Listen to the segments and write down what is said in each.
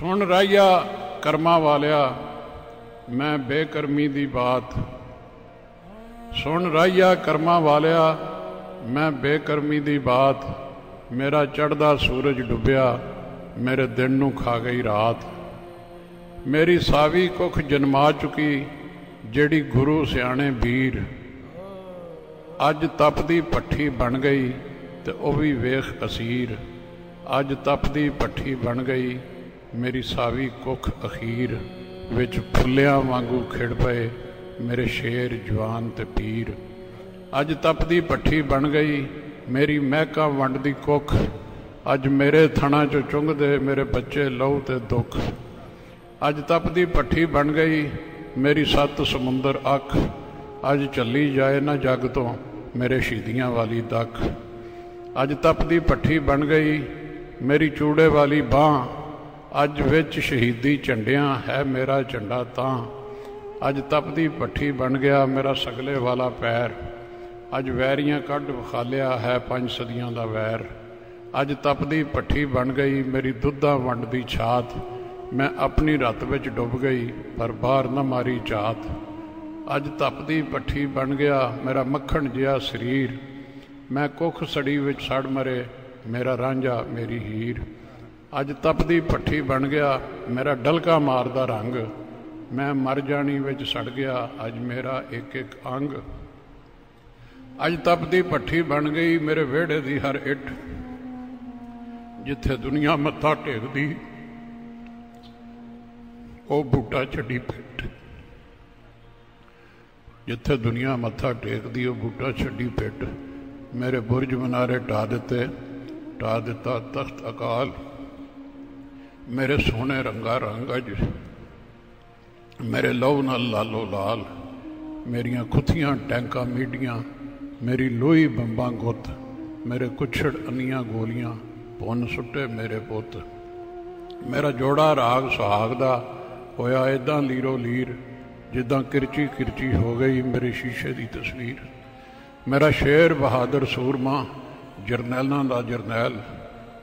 ਸੁਣ ਰਾਇਆ ਕਰਮਾਂ ਵਾਲਿਆ, ਮੈਂ ਬੇਕਰਮੀ ਦੀ ਬਾਤ। ਸੁਣ ਰਾਇਆ ਕਰਮਾਂ ਵਾਲਿਆ, ਮੈਂ ਬੇਕਰਮੀ ਦੀ ਬਾਤ। ਮੇਰਾ ਚੜਦਾ ਸੂਰਜ ਡੁੱਬਿਆ, ਮੇਰੇ ਦਿਨ ਨੂੰ ਖਾ ਗਈ ਰਾਤ। ਮੇਰੀ ਸਾਵੀ ਕੁਖ ਜਨਮਾ ਚੁਕੀ, ਜਿਹੜੀ ਗੁਰੂ ਸਿਆਣੇ ਵੀਰ। ਅੱਜ ਤਪਦੀ ਪੱਠੀ ਬਣ ਗਈ, ਤੇ ਉਹ ਵੀ ਵੇਖ ਅਸੀਰ। ਅੱਜ ਤਪਦੀ ਪੱਠੀ ਬਣ ਗਈ ਮੇਰੀ ਸਾਵੀ ਕੁਖ ਅਖੀਰ ਵਿੱਚ ਫੁੱਲਿਆਂ ਵਾਂਗੂ ਖਿੜ ਪਏ, ਮੇਰੇ ਸ਼ੇਰ ਜਵਾਨ ਤੇ ਪੀਰ। ਅੱਜ ਤਪਦੀ ਪੱਠੀ ਬਣ ਗਈ, ਮੇਰੀ ਮਹਿਕਾ ਵੰਡ ਦੀ ਕੁੱਖ। ਅੱਜ ਮੇਰੇ ਥਣਾ ਚੋਂ ਚੁੰਗਦੇ, ਮੇਰੇ ਬੱਚੇ ਲਹੂ ਤੇ ਦੁੱਖ। ਅੱਜ ਤਪਦੀ ਪੱਠੀ ਬਣ ਗਈ, ਮੇਰੀ ਸੱਤ ਸਮੁੰਦਰ ਅੱਖ। ਅੱਜ ਚੱਲੀ ਜਾਏ ਨਾ ਜੱਗ ਤੋਂ, ਮੇਰੇ ਸ਼ਹੀਦੀਆਂ ਵਾਲੀ ਦਖ। ਅੱਜ ਤਪਦੀ ਪੱਠੀ ਬਣ ਗਈ, ਮੇਰੀ ਚੂੜੇ ਵਾਲੀ ਬਾਹ। ਅੱਜ ਵਿੱਚ ਸ਼ਹੀਦੀ ਝੰਡਿਆਂ ਹੈ ਮੇਰਾ ਝੰਡਾ ਤਾਂ। ਅੱਜ ਤਪਦੀ ਪੱਠੀ ਬਣ ਗਿਆ ਮੇਰਾ ਸਗਲੇ ਵਾਲਾ ਪੈਰ। ਅੱਜ ਵੈਰੀਆਂ ਕੱਢ ਵਿਖਾਲਿਆ ਹੈ ਪੰਜ ਸਦੀਆਂ ਦਾ ਵੈਰ। ਅੱਜ ਤਪਦੀ ਪੱਠੀ ਬਣ ਗਈ ਮੇਰੀ ਦੁੱਧਾਂ ਵੰਡ ਦੀ ਛਾਤ। ਮੈਂ ਆਪਣੀ ਰਤ ਵਿੱਚ ਡੁੱਬ ਗਈ ਪਰ ਬਾਹਰ ਨਾ ਮਾਰੀ ਝਾਤ ਅੱਜ ਤਪਦੀ ਪੱਠੀ ਬਣ ਗਿਆ ਮੇਰਾ ਮੱਖਣ ਜਿਹਾ ਸਰੀਰ। ਮੈਂ ਕੁੱਖ ਸੜੀ ਵਿੱਚ ਸੜ ਮਰੇ, ਮੇਰਾ ਰਾਂਝਾ ਮੇਰੀ ਹੀਰ। ਅੱਜ ਤਪਦੀ ਪੱਠੀ ਬਣ ਗਿਆ, ਮੇਰਾ ਡਲਕਾ ਮਾਰਦਾ ਰੰਗ। ਮੈਂ ਮਰ ਜਾਣੀ ਵਿੱਚ ਸੜ ਗਿਆ, ਅੱਜ ਮੇਰਾ ਇੱਕ ਇੱਕ ਅੰਗ। ਅੱਜ ਤਪਦੀ ਪੱਠੀ ਬਣ ਗਈ, ਮੇਰੇ ਵਿਹੜੇ ਦੀ ਹਰ ਇੱਟ, ਜਿੱਥੇ ਦੁਨੀਆ ਮੱਥਾ ਟੇਕਦੀ। ਉਹ ਬੂਟਾ ਛੱਡੀ ਪਿੱਟ ਜਿੱਥੇ ਦੁਨੀਆ ਮੱਥਾ ਟੇਕਦੀ, ਉਹ ਬੂਟਾ ਛੱਡੀ ਪਿੱਟ ਮੇਰੇ ਬੁਰਜ ਮਨਾਰੇ ਢਾ ਦਿੱਤੇ ਢਾ ਦਿੱਤਾ ਤਖਤ ਅਕਾਲ। ਮੇਰੇ ਸੋਹਣੇ ਰੰਗਾ ਰੰਗ ਅਜ ਮੇਰੇ ਲਹੂ ਨਾਲ ਲਾਲੋ ਲਾਲ, ਮੇਰੀਆਂ ਖੁੱਥੀਆਂ ਟੈਂਕਾਂ ਮੀਡੀਆਂ, ਮੇਰੀ ਲੋਹੀ ਬੰਬਾਂ ਗੁੱਤ, ਮੇਰੇ ਕੁਛੜ ਅੰਨੀਆਂ ਗੋਲੀਆਂ, ਪੁੰਨ ਸੁੱਟੇ ਮੇਰੇ ਪੁੱਤ। ਮੇਰਾ ਜੋੜਾ ਰਾਗ ਸੁਹਾਗ ਦਾ ਹੋਇਆ ਇਦਾਂ ਲੀਰੋ ਲੀਰ, ਜਿੱਦਾਂ ਕਿਰਚੀ ਕਿਰਚੀ ਹੋ ਗਈ ਮੇਰੇ ਸ਼ੀਸ਼ੇ ਦੀ ਤਸਵੀਰ। ਮੇਰਾ ਸ਼ੇਰ ਬਹਾਦਰ ਸੂਰਮਾ, ਜਰਨੈਲਾਂ ਦਾ ਜਰਨੈਲ।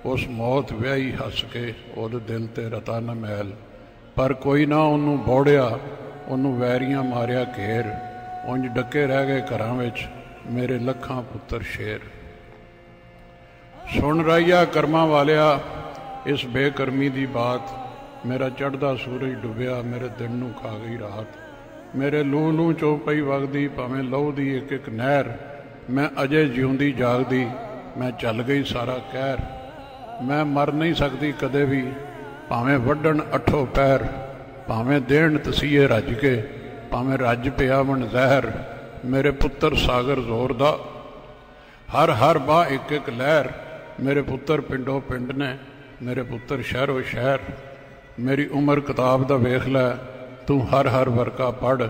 ਉਸ ਮੌਤ ਵਿਆਹੀ ਹੱਸ ਕੇ ਉਹਦੇ ਦਿਲ ਤੇ ਰਤਾ ਨਾ ਮੈਲ। ਪਰ ਕੋਈ ਨਾ ਉਹਨੂੰ ਬੋੜਿਆ, ਉਹਨੂੰ ਵੈਰੀਆਂ ਮਾਰਿਆ ਘੇਰ। ਉਂਝ ਡੱਕੇ ਰਹਿ ਗਏ ਘਰਾਂ ਵਿੱਚ, ਮੇਰੇ ਲੱਖਾਂ ਪੁੱਤਰ ਸ਼ੇਰ। ਸੁਣ ਰਹੀਆ ਕਰਮਾਂ ਵਾਲਿਆ, ਇਸ ਬੇਕਰਮੀ ਦੀ ਬਾਤ। ਮੇਰਾ ਚੜਦਾ ਸੂਰਜ ਡੁੱਬਿਆ, ਮੇਰੇ ਦਿਨ ਨੂੰ ਖਾ ਗਈ ਰਾਤ। ਮੇਰੇ ਲੂ ਲੂ ਚੋ ਪਈ ਵਗਦੀ, ਭਾਵੇਂ ਲਹੂ ਦੀ ਇੱਕ ਇੱਕ ਨਹਿਰ। ਮੈਂ ਅਜੇ ਜਿਉਂਦੀ ਜਾਗਦੀ, ਮੈਂ ਚੱਲ ਗਈ ਸਾਰਾ ਕਹਿਰ। ਮੈਂ ਮਰ ਨਹੀਂ ਸਕਦੀ ਕਦੇ ਵੀ। ਭਾਵੇਂ ਵੱਢਣ ਅਠੋ ਪੈਰ, ਭਾਵੇਂ ਦੇਣ ਤਸੀਏ ਰੱਜ ਕੇ, ਭਾਵੇਂ ਰੱਜ ਪਿਆ ਮਨ ਜ਼ਹਿਰ, ਮੇਰੇ ਪੁੱਤਰ ਸਾਗਰ ਜ਼ੋਰ ਦਾ। ਹਰ ਹਰ ਬਾ ਇੱਕ ਇੱਕ ਲਹਿਰ, ਮੇਰੇ ਪੁੱਤਰ ਪਿੰਡੋ ਪਿੰਡ ਨੇ, ਮੇਰੇ ਪੁੱਤਰ ਸ਼ਹਿਰੋ ਸ਼ਹਿਰ। ਮੇਰੀ ਉਮਰ ਕਿਤਾਬ ਦਾ ਵੇਖ ਲੈ, ਤੂੰ ਹਰ ਹਰ ਵਰਕਾ ਪੜ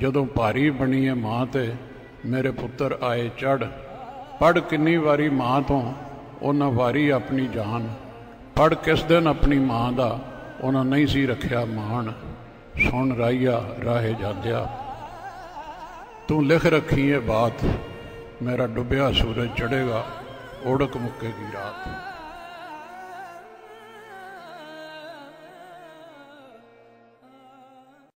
ਜਦੋਂ ਭਾਰੀ ਬਣੀ ਹੈ ਮਾਂ ਤੇ, ਮੇਰੇ ਪੁੱਤਰ ਆਏ ਚੜ ਪੜ ਕਿੰਨੀ ਵਾਰੀ ਮਾਂ ਤੋਂ ਉਹਨਾਂ ਵਾਰੀ ਆਪਣੀ ਜਾਨ ਪੜ ਕਿਸ ਦਿਨ ਆਪਣੀ ਮਾਂ ਦਾ ਉਹਨਾਂ ਨਹੀਂ ਸੀ ਰੱਖਿਆ ਮਾਣ। ਸੁਣ ਰਾਈਆ, ਰਾਹੇ ਜਾਂਦਿਆ, ਤੂੰ ਲਿਖ ਰੱਖੀ ਹੈ ਬਾਤ, ਮੇਰਾ ਡੁੱਬਿਆ ਸੂਰਜ ਚੜੇਗਾ ਓੜਕ ਮੁੱਕੇਗੀ ਰਾਤ।